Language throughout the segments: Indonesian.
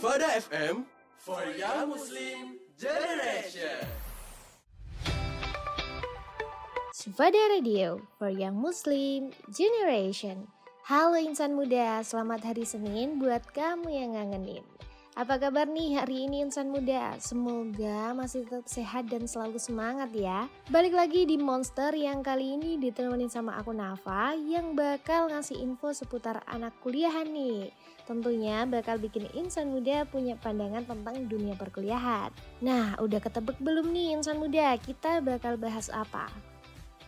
Sufada FM for Young Muslim Generation. Sufada Radio for Young Muslim Generation. Halo insan muda, selamat hari Senin buat kamu yang ngangenin. Apa kabar nih hari ini insan muda? Semoga masih tetap sehat dan selalu semangat ya. Balik lagi di Monster yang kali ini ditemenin sama aku Nafa yang bakal ngasih info seputar anak kuliahan nih. Tentunya bakal bikin insan muda punya pandangan tentang dunia perkuliahan. Nah, udah ketebak belum nih insan muda? Kita bakal bahas apa?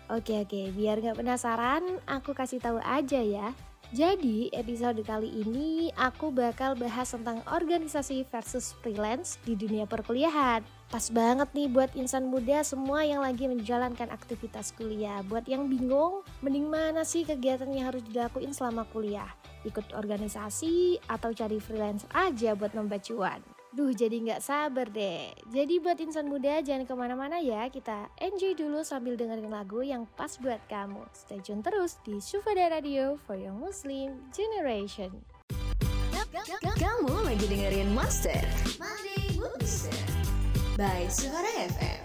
Oke oke, biar nggak penasaran, aku kasih tahu aja ya. Jadi, episode kali ini aku bakal bahas tentang organisasi versus freelance di dunia perkuliahan. Pas banget nih buat insan muda semua yang lagi menjalankan aktivitas kuliah. Buat yang bingung, mending mana sih kegiatan yang harus dilakuin selama kuliah? Ikut organisasi atau cari freelance aja buat nambah cuan? Duh jadi nggak sabar deh. Jadi buat insan muda jangan ke mana-mana ya. Kita enjoy dulu sambil dengerin lagu yang pas buat kamu. Stay tune terus di Sufada Radio for Young Muslim Generation. Kamu lagi dengerin Monster Monday by Suara FM.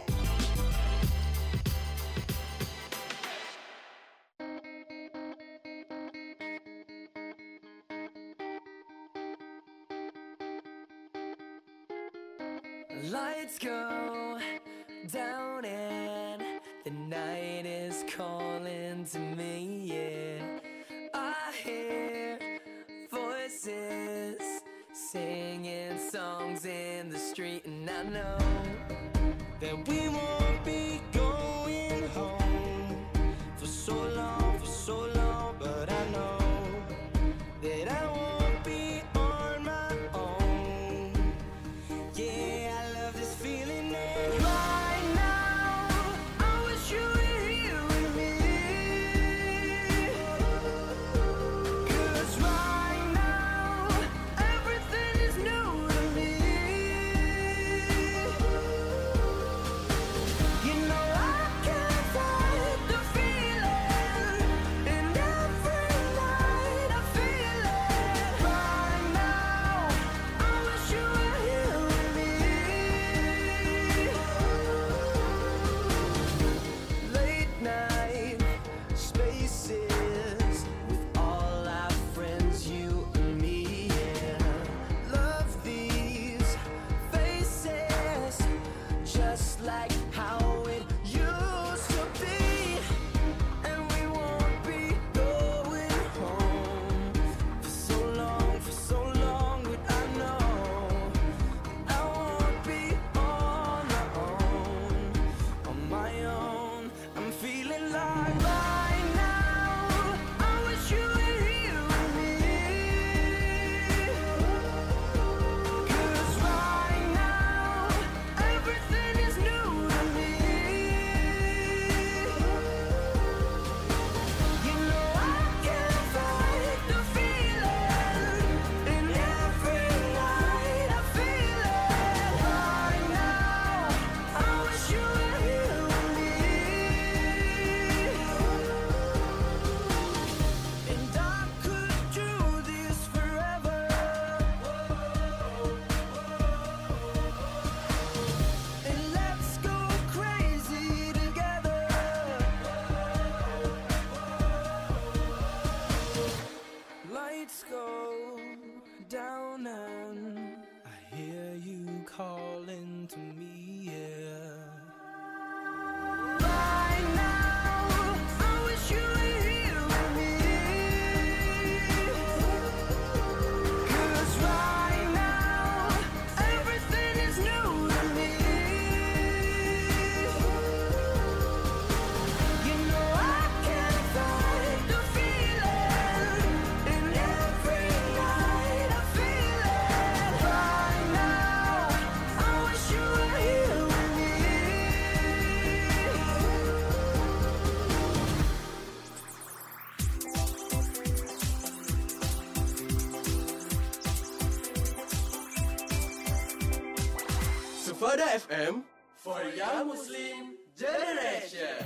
FM for Young Muslim Generation.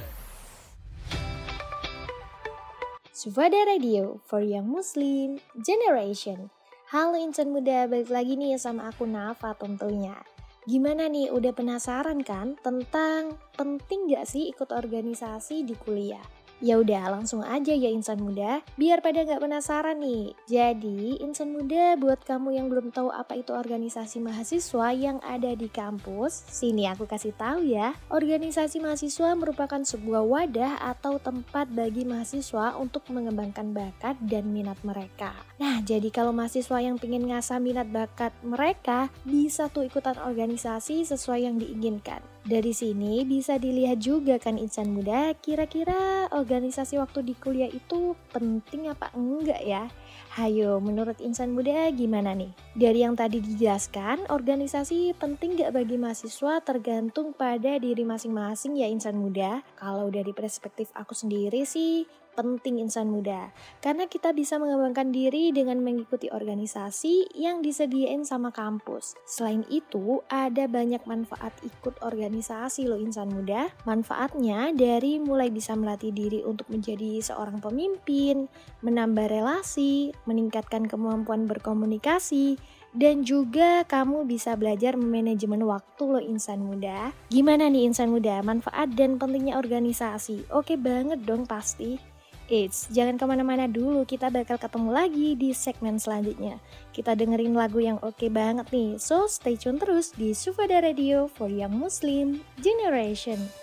Sufada Radio for Young Muslim Generation. Halo insan muda, balik lagi nih sama aku Nafa tentunya. Gimana nih, udah penasaran kan tentang penting gak sih ikut organisasi di kuliah? Ya udah langsung aja ya insan muda, biar pada nggak penasaran nih. Jadi insan muda buat kamu yang belum tahu apa itu organisasi mahasiswa yang ada di kampus, sini aku kasih tahu ya. Organisasi mahasiswa merupakan sebuah wadah atau tempat bagi mahasiswa untuk mengembangkan bakat dan minat mereka. Nah jadi kalau mahasiswa yang ingin ngasah minat bakat mereka, bisa tuh ikutan organisasi sesuai yang diinginkan. Dari sini bisa dilihat juga kan insan muda, kira-kira organisasi waktu di kuliah itu penting apa enggak ya? Hayo, menurut insan muda gimana nih? Dari yang tadi dijelaskan, organisasi penting gak bagi mahasiswa tergantung pada diri masing-masing ya insan muda. Kalau dari perspektif aku sendiri sih, penting insan muda karena kita bisa mengembangkan diri dengan mengikuti organisasi yang disediain sama kampus. Selain itu, ada banyak manfaat ikut organisasi loh insan muda. Manfaatnya dari mulai bisa melatih diri untuk menjadi seorang pemimpin, menambah relasi, meningkatkan kemampuan berkomunikasi, dan juga kamu bisa belajar manajemen waktu loh insan muda. Gimana nih insan muda, manfaat dan pentingnya organisasi? Oke banget dong pasti. Eits, jangan ke mana-mana dulu, kita bakal ketemu lagi di segmen selanjutnya. Kita dengerin lagu yang oke banget nih, so stay tune terus di Sufada Radio for Young Muslim Generation.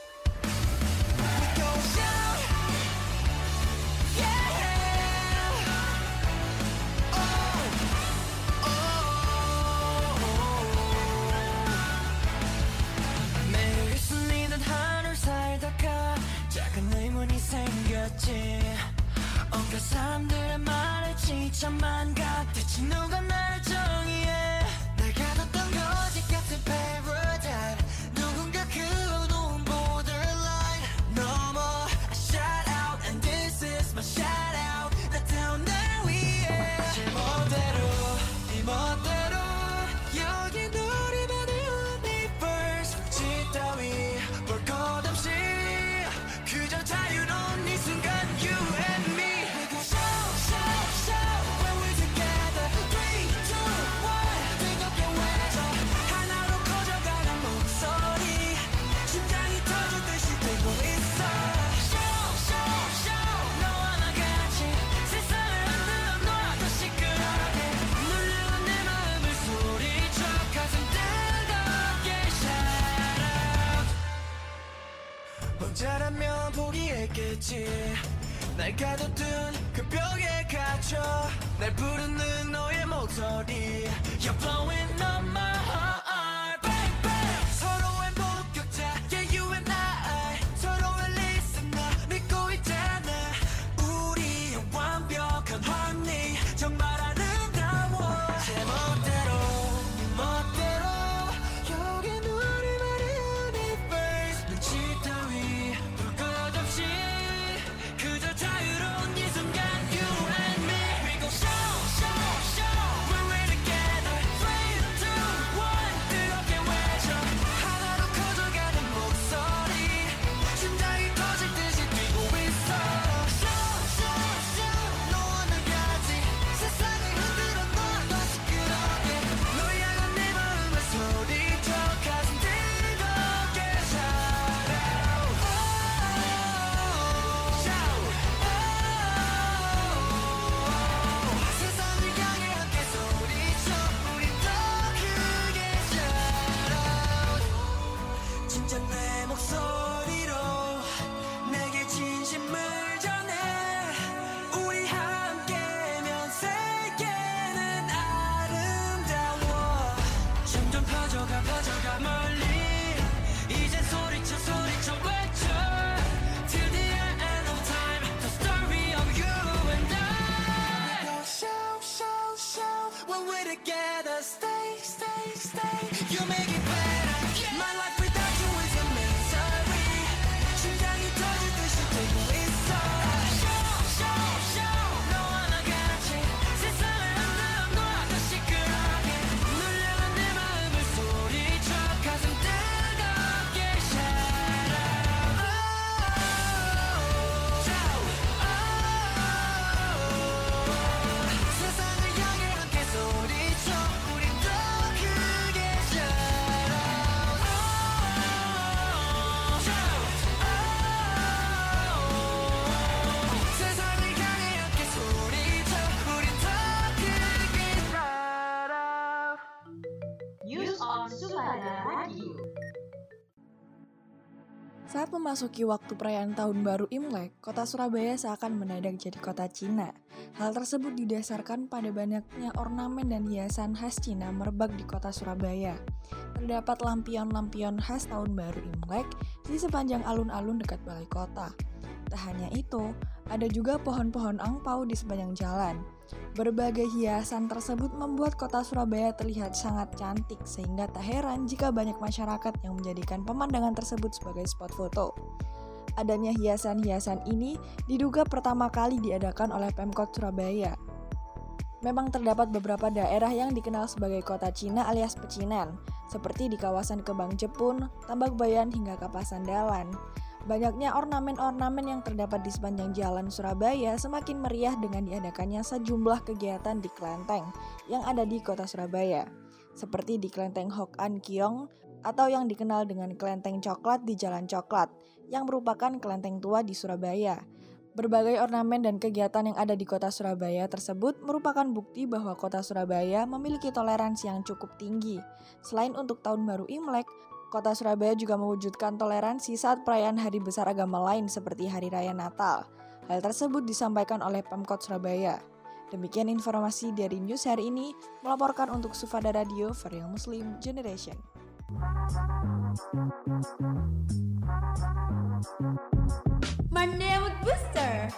말에 지쳐만 가 포기했겠지. 날 가둬둔 그 벽에 갇혀. 날 부르는 너의 목소리. You're blowing up my memasuki waktu perayaan Tahun Baru Imlek, kota Surabaya seakan mendadak jadi kota Cina. Hal tersebut didasarkan pada banyaknya ornamen dan hiasan khas Cina merebak di kota Surabaya. Terdapat lampion-lampion khas Tahun Baru Imlek di sepanjang alun-alun dekat balai kota. Tak hanya itu, ada juga pohon-pohon angpau di sepanjang jalan. Berbagai hiasan tersebut membuat kota Surabaya terlihat sangat cantik sehingga tak heran jika banyak masyarakat yang menjadikan pemandangan tersebut sebagai spot foto. Adanya hiasan-hiasan ini diduga pertama kali diadakan oleh Pemkot Surabaya. Memang terdapat beberapa daerah yang dikenal sebagai kota Cina alias pecinan, seperti di kawasan Kebang Jepun, Tambak Bayan hingga Kapasandalan. Banyaknya ornamen-ornamen yang terdapat di sepanjang jalan Surabaya semakin meriah dengan diadakannya sejumlah kegiatan di kelenteng yang ada di kota Surabaya, seperti di kelenteng Hok An Kiong atau yang dikenal dengan kelenteng coklat di Jalan Coklat, yang merupakan kelenteng tua di Surabaya. Berbagai ornamen dan kegiatan yang ada di kota Surabaya tersebut merupakan bukti bahwa kota Surabaya memiliki toleransi yang cukup tinggi. Selain untuk Tahun Baru Imlek, Kota Surabaya juga mewujudkan toleransi saat perayaan hari besar agama lain seperti Hari Raya Natal. Hal tersebut disampaikan oleh Pemkot Surabaya. Demikian informasi dari news hari ini, melaporkan untuk Sufada Radio for Young Muslim Generation. Monday with Booster.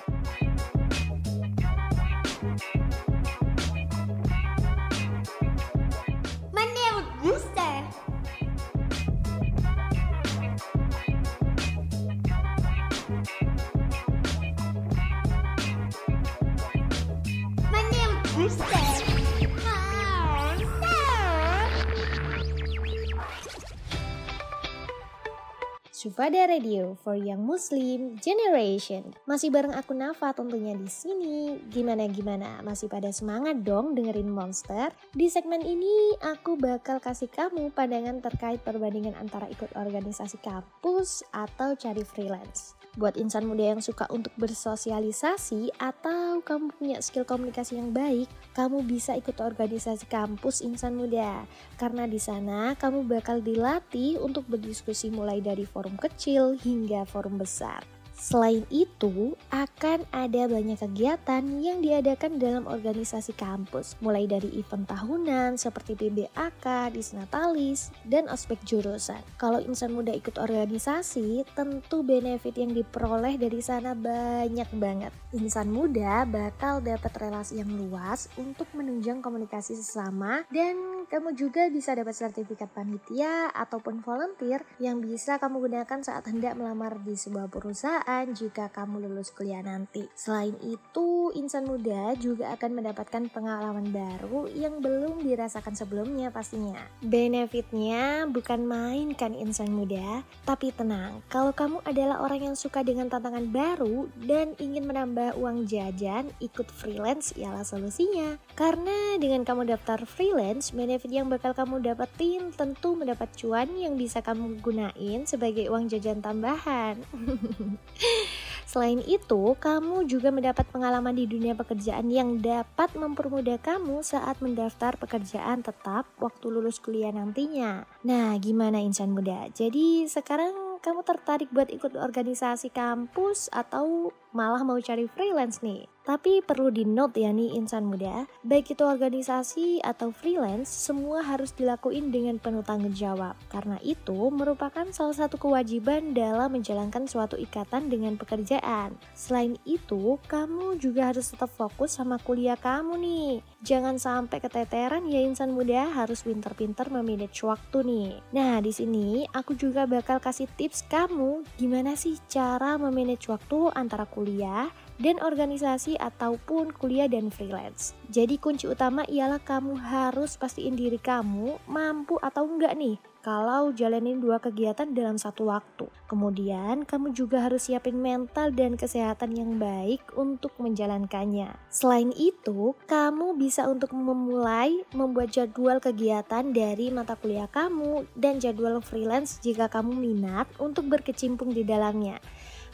Sufada Radio for Young Muslim Generation. Masih bareng aku Nafa tentunya di sini. Gimana gimana? Masih pada semangat dong dengerin Monster? Di segmen ini aku bakal kasih kamu pandangan terkait perbandingan antara ikut organisasi kampus atau cari freelance. Buat insan muda yang suka untuk bersosialisasi atau kamu punya skill komunikasi yang baik, kamu bisa ikut organisasi kampus insan muda. Karena di sana kamu bakal dilatih untuk berdiskusi mulai dari forum kecil hingga forum besar. Selain itu, akan ada banyak kegiatan yang diadakan dalam organisasi kampus, mulai dari event tahunan seperti PBAK, Disnatalis, dan ospek jurusan. Kalau insan muda ikut organisasi, tentu benefit yang diperoleh dari sana banyak banget. Insan muda bakal dapat relasi yang luas untuk menunjang komunikasi sesama dan kamu juga bisa dapat sertifikat panitia ataupun volunteer yang bisa kamu gunakan saat hendak melamar di sebuah perusahaan jika kamu lulus kuliah nanti. Selain itu, insan muda juga akan mendapatkan pengalaman baru yang belum dirasakan sebelumnya pastinya. Benefitnya bukan main kan insan muda, tapi tenang, kalau kamu adalah orang yang suka dengan tantangan baru dan ingin menambah uang jajan, ikut freelance ialah solusinya. Karena dengan kamu daftar freelance, benefit yang bakal kamu dapetin tentu mendapat cuan yang bisa kamu gunain sebagai uang jajan tambahan. Selain itu, kamu juga mendapat pengalaman di dunia pekerjaan yang dapat mempermudah kamu saat mendaftar pekerjaan tetap waktu lulus kuliah nantinya. Nah, gimana insan muda? Jadi sekarang kamu tertarik buat ikut organisasi kampus atau malah mau cari freelance nih? Tapi perlu di note ya nih insan muda, baik itu organisasi atau freelance, semua harus dilakuin dengan penuh tanggung jawab. Karena itu merupakan salah satu kewajiban dalam menjalankan suatu ikatan dengan pekerjaan. Selain itu, kamu juga harus tetap fokus sama kuliah kamu nih. Jangan sampai keteteran ya insan muda, harus pinter-pinter memanage waktu nih. Nah, di sini aku juga bakal kasih tips kamu gimana sih cara memanage waktu antara kuliah dan organisasi ataupun kuliah dan freelance. Jadi kunci utama ialah kamu harus pastiin diri kamu mampu atau enggak nih kalau jalanin dua kegiatan dalam satu waktu. Kemudian kamu juga harus siapin mental dan kesehatan yang baik untuk menjalankannya. Selain itu, kamu bisa untuk memulai membuat jadwal kegiatan dari mata kuliah kamu dan jadwal freelance jika kamu minat untuk berkecimpung di dalamnya.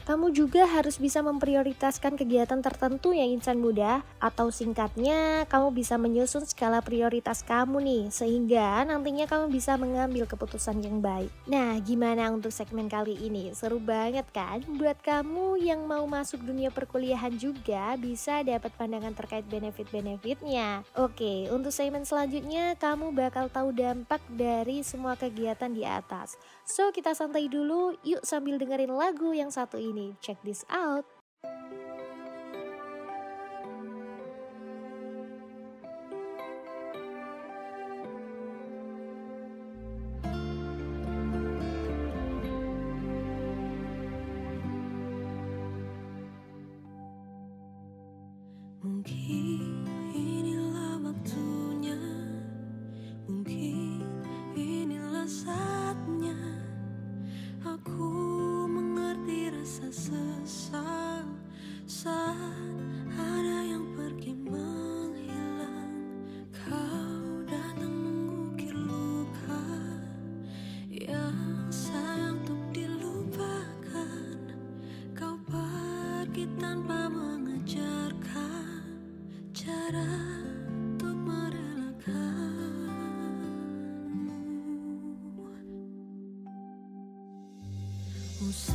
Kamu juga harus bisa memprioritaskan kegiatan tertentu ya insan muda atau singkatnya kamu bisa menyusun skala prioritas kamu nih sehingga nantinya kamu bisa mengambil keputusan yang baik. Nah, gimana untuk segmen kali ini? Seru banget kan? Buat kamu yang mau masuk dunia perkuliahan juga bisa dapat pandangan terkait benefit-benefitnya. Oke, untuk segmen selanjutnya kamu bakal tahu dampak dari semua kegiatan di atas. So, kita santai dulu, yuk sambil dengerin lagu yang satu ini. Check this out. 不舍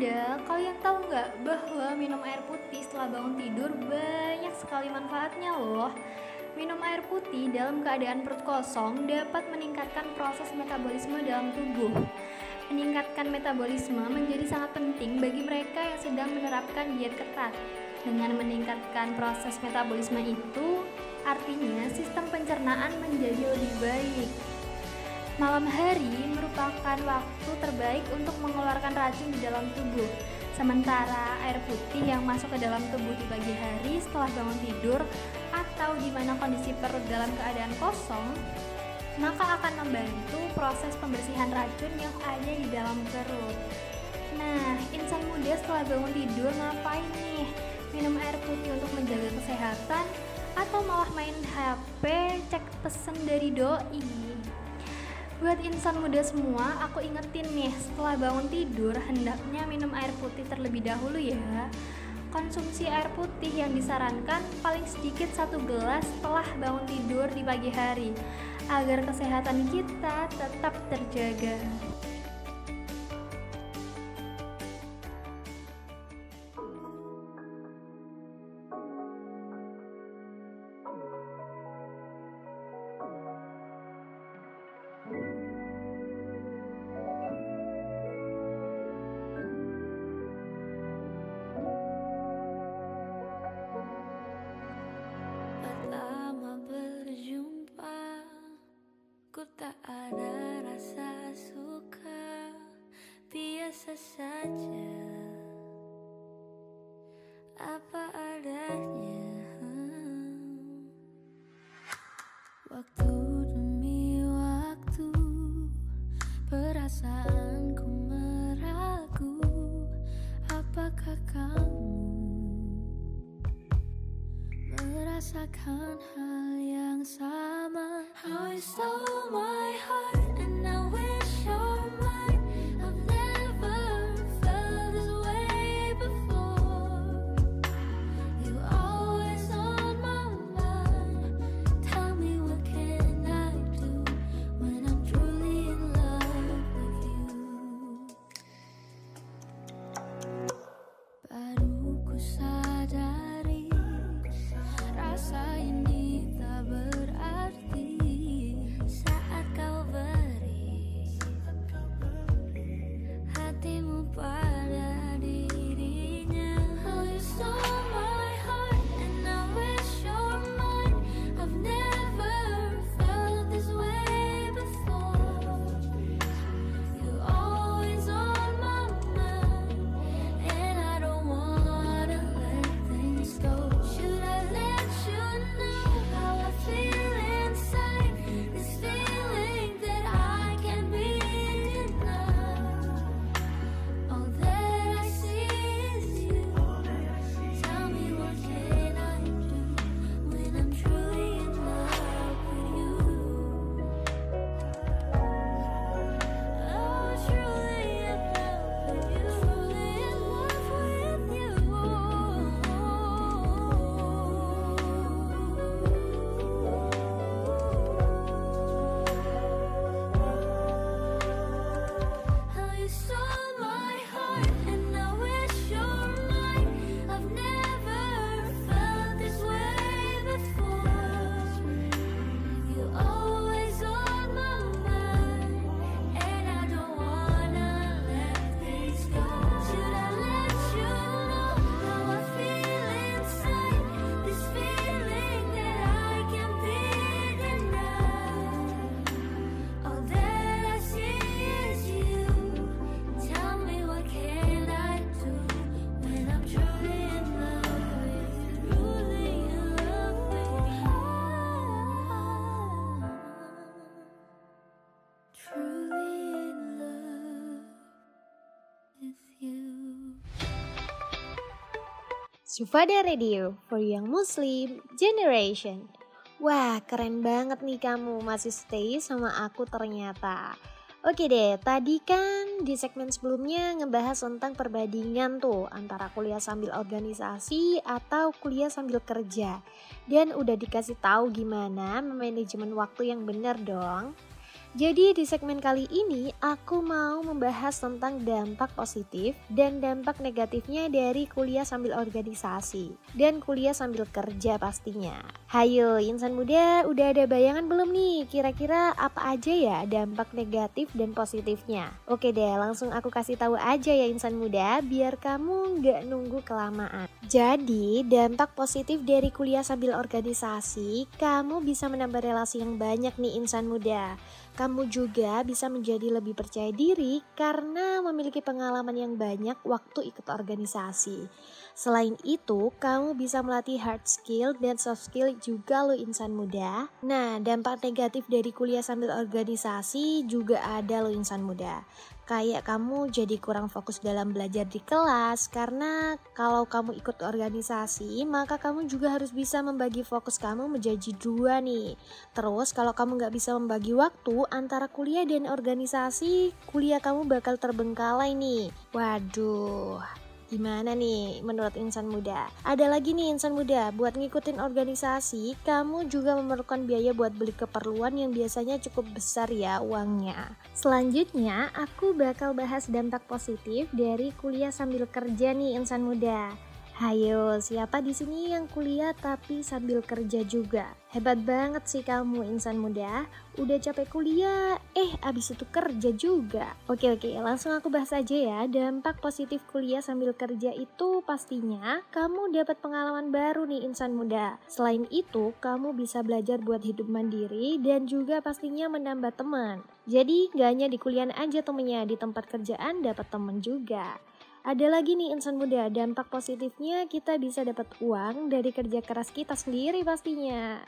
muda, kalian tahu nggak bahwa minum air putih setelah bangun tidur banyak sekali manfaatnya loh. Minum air putih dalam keadaan perut kosong dapat meningkatkan proses metabolisme dalam tubuh. Meningkatkan metabolisme menjadi sangat penting bagi mereka yang sedang menerapkan diet ketat. Dengan meningkatkan proses metabolisme itu, artinya sistem pencernaan menjadi lebih baik. Malam hari merupakan waktu terbaik untuk mengeluarkan racun di dalam tubuh. Sementara air putih yang masuk ke dalam tubuh di pagi hari setelah bangun tidur atau di mana kondisi perut dalam keadaan kosong, maka akan membantu proses pembersihan racun yang ada di dalam perut. Nah, insan muda setelah bangun tidur ngapain nih? Minum air putih untuk menjaga kesehatan atau malah main HP cek pesen dari doi? Buat insan muda semua, aku ingetin nih, setelah bangun tidur hendaknya minum air putih terlebih dahulu ya. Konsumsi air putih yang disarankan paling sedikit satu gelas setelah bangun tidur di pagi hari, agar kesehatan kita tetap terjaga. Sufada Radio for Young Muslim Generation. Wah, keren banget nih kamu masih stay sama aku ternyata. Oke deh, tadi kan di segmen sebelumnya ngebahas tentang perbandingan tuh antara kuliah sambil organisasi atau kuliah sambil kerja. Dan udah dikasih tahu gimana memanajemen waktu yang benar dong. Jadi di segmen kali ini aku mau membahas tentang dampak positif dan dampak negatifnya dari kuliah sambil organisasi dan kuliah sambil kerja pastinya. Hayo insan muda udah ada bayangan belum nih kira-kira apa aja ya dampak negatif dan positifnya? Oke deh langsung aku kasih tahu aja ya insan muda biar kamu nggak nunggu kelamaan. Jadi dampak positif dari kuliah sambil organisasi kamu bisa menambah relasi yang banyak nih insan muda kamu juga bisa menjadi lebih percaya diri karena memiliki pengalaman yang banyak waktu ikut organisasi. Selain itu, kamu bisa melatih hard skill dan soft skill juga lo insan muda. Nah, dampak negatif dari kuliah sambil organisasi juga ada lo insan muda. Kayak kamu jadi kurang fokus dalam belajar di kelas karena kalau kamu ikut organisasi, maka kamu juga harus bisa membagi fokus kamu menjadi dua nih. Terus kalau kamu nggak bisa membagi waktu antara kuliah dan organisasi, kuliah kamu bakal terbengkalai nih. Waduh, Gimana nih menurut insan muda? Ada lagi nih insan muda, buat ngikutin organisasi, kamu juga memerlukan biaya buat beli keperluan yang biasanya cukup besar ya uangnya. Selanjutnya, aku bakal bahas dampak positif dari kuliah sambil kerja nih insan muda. Hayo, siapa di sini yang kuliah tapi sambil kerja juga? Hebat banget sih kamu insan muda. Udah capek kuliah, eh abis itu kerja juga. Oke oke, langsung aku bahas aja ya. Dampak positif kuliah sambil kerja itu pastinya kamu dapat pengalaman baru nih insan muda. Selain itu, kamu bisa belajar buat hidup mandiri dan juga pastinya menambah teman. Jadi gak hanya di kuliah aja temennya, di tempat kerjaan dapat temen juga. Ada lagi nih insan muda, dampak positifnya kita bisa dapat uang dari kerja keras kita sendiri pastinya.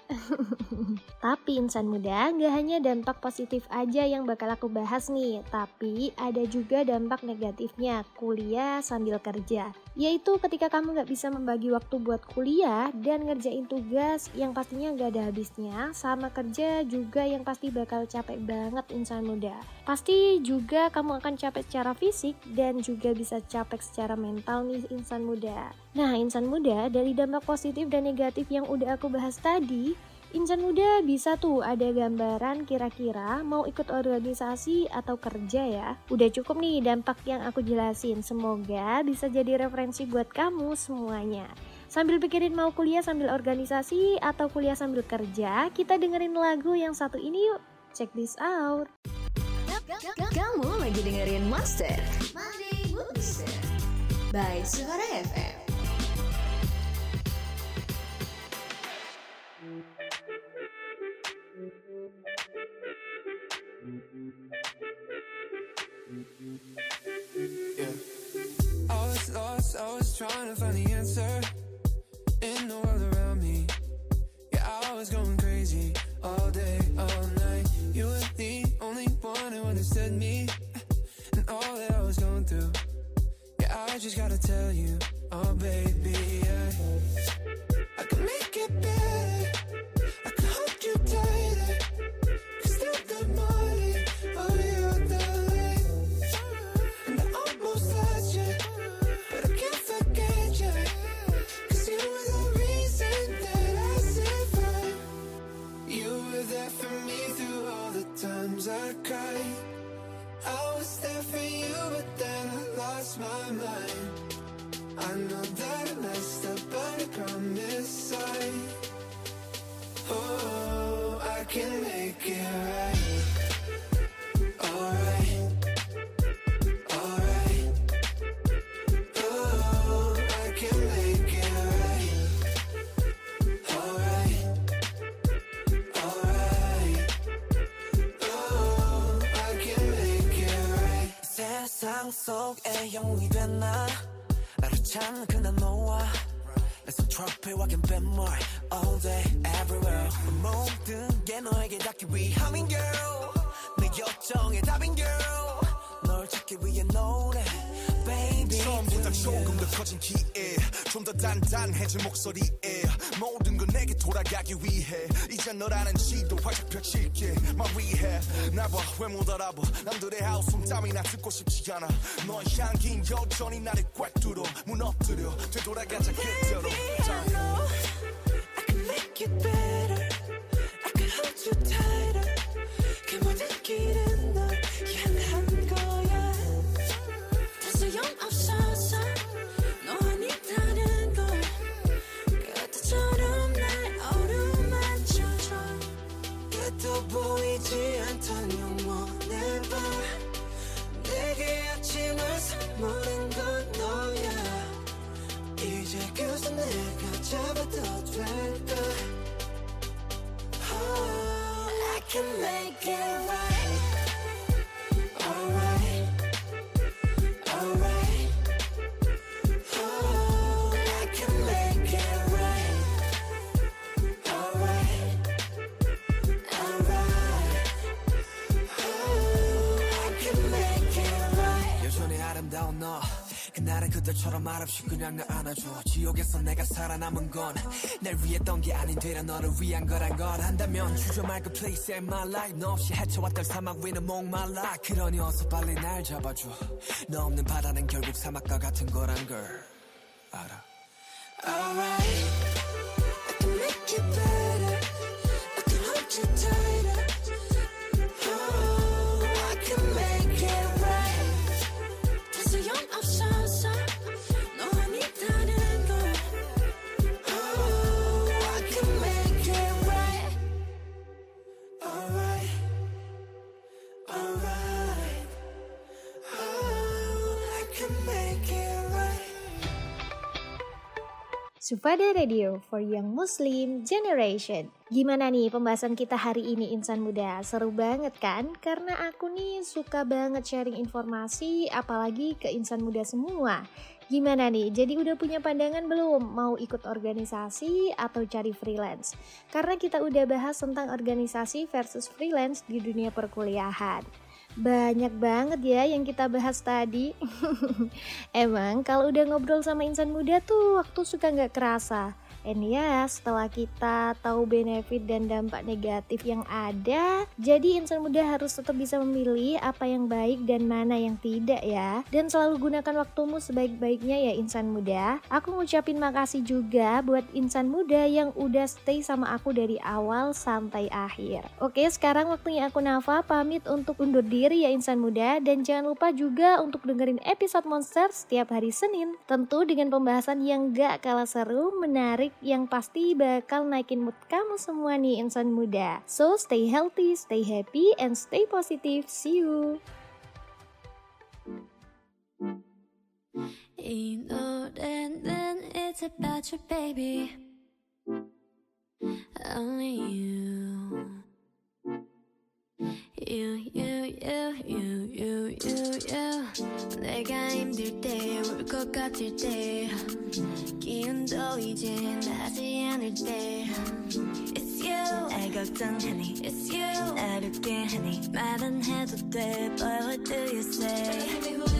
tapi insan muda, nggak hanya dampak positif aja yang bakal aku bahas nih, tapi ada juga dampak negatifnya kuliah sambil kerja. Yaitu ketika kamu nggak bisa membagi waktu buat kuliah dan ngerjain tugas yang pastinya nggak ada habisnya, sama kerja juga yang pasti bakal capek banget insan muda. Pasti juga kamu akan capek secara fisik dan juga bisa capek secara mental nih insan muda. Nah, insan muda dari dampak positif dan negatif yang udah aku bahas tadi, insan muda bisa tuh ada gambaran kira-kira mau ikut organisasi atau kerja ya. Udah cukup nih dampak yang aku jelasin. Semoga bisa jadi referensi buat kamu semuanya. Sambil pikirin mau kuliah sambil organisasi atau kuliah sambil kerja, kita dengerin lagu yang satu ini yuk. Check this out. Kamu lagi dengerin Monster Monday Mood by Suara FM. Yeah. I was lost, I was trying to find the answer in the world around me. Yeah, I was going crazy all day, all night. You were the only one who understood me I just gotta tell you, oh baby, I, 속에 영웅이 됐나? 나를 찾는 그날 너와 내 트로피와 갬뱀물 all day everywhere 모든 게 너에게 닿기 위함인 girl 내 요청의 답인 girl 널 찾기 위해 노래 baby 처음보다 조금 더 커진 기에 좀 더 단단해진 목소리에 모든 건 내게 돌아가기 위해 이제 너라는 지도 활짝 펼칠게. 말 위해 나봐 왜 못 알아봐? 남들의 하우스 땀이 나 듣고 싶지 않아. 너의 향긴 여전히 나를 꽉 뚫어. 무너뜨려 되돌아가자 그대로. I know I can make it better. I can hold you tighter 아름다운 너. 그날은 그들처럼 말없이 그냥 날 안아줘. 지옥에서 내가 살아남은 건 날 위했던 게 아닌 되려 너를 위한 거란 걸. 안다면 주저 말고 please save my life. 너 없이 헤쳐왔던 사막 위는 목말라. 그러니 어서 빨리 날 잡아줘. 너 없는 바다는 결국 사막과 같은 거란 걸. 알아. Alright, I can make it better. I can hold you tighter. Sufada Radio for Young Muslim Generation. Gimana nih pembahasan kita hari ini insan muda? Seru banget kan? Karena aku nih suka banget sharing informasi apalagi ke insan muda semua. Gimana nih? Jadi udah punya pandangan belum mau ikut organisasi atau cari freelance? Karena kita udah bahas tentang organisasi versus freelance di dunia perkuliahan. Banyak banget ya yang kita bahas tadi. Emang kalau udah ngobrol sama insan muda tuh waktu suka nggak kerasa. And ya, setelah kita tahu benefit dan dampak negatif yang ada, jadi insan muda harus tetap bisa memilih apa yang baik dan mana yang tidak ya. Dan selalu gunakan waktumu sebaik-baiknya ya insan muda. Aku ngucapin makasih juga buat insan muda yang udah stay sama aku dari awal sampai akhir. Oke, sekarang waktunya aku Nafa pamit untuk undur diri ya insan muda dan jangan lupa juga untuk dengerin episode Monster setiap hari Senin. Tentu dengan pembahasan yang gak kalah seru, menarik, yang pasti bakal naikin mood kamu semua nih insan muda. So stay healthy, stay happy, and stay positive. See you! Only you You, you, you, you 내가 힘들 때, 울 것 같을 때 기운도 이제 나지 않을 때 It's you 날 걱정하니 It's you 나를 깨하니 말은 해도 돼 But what do you say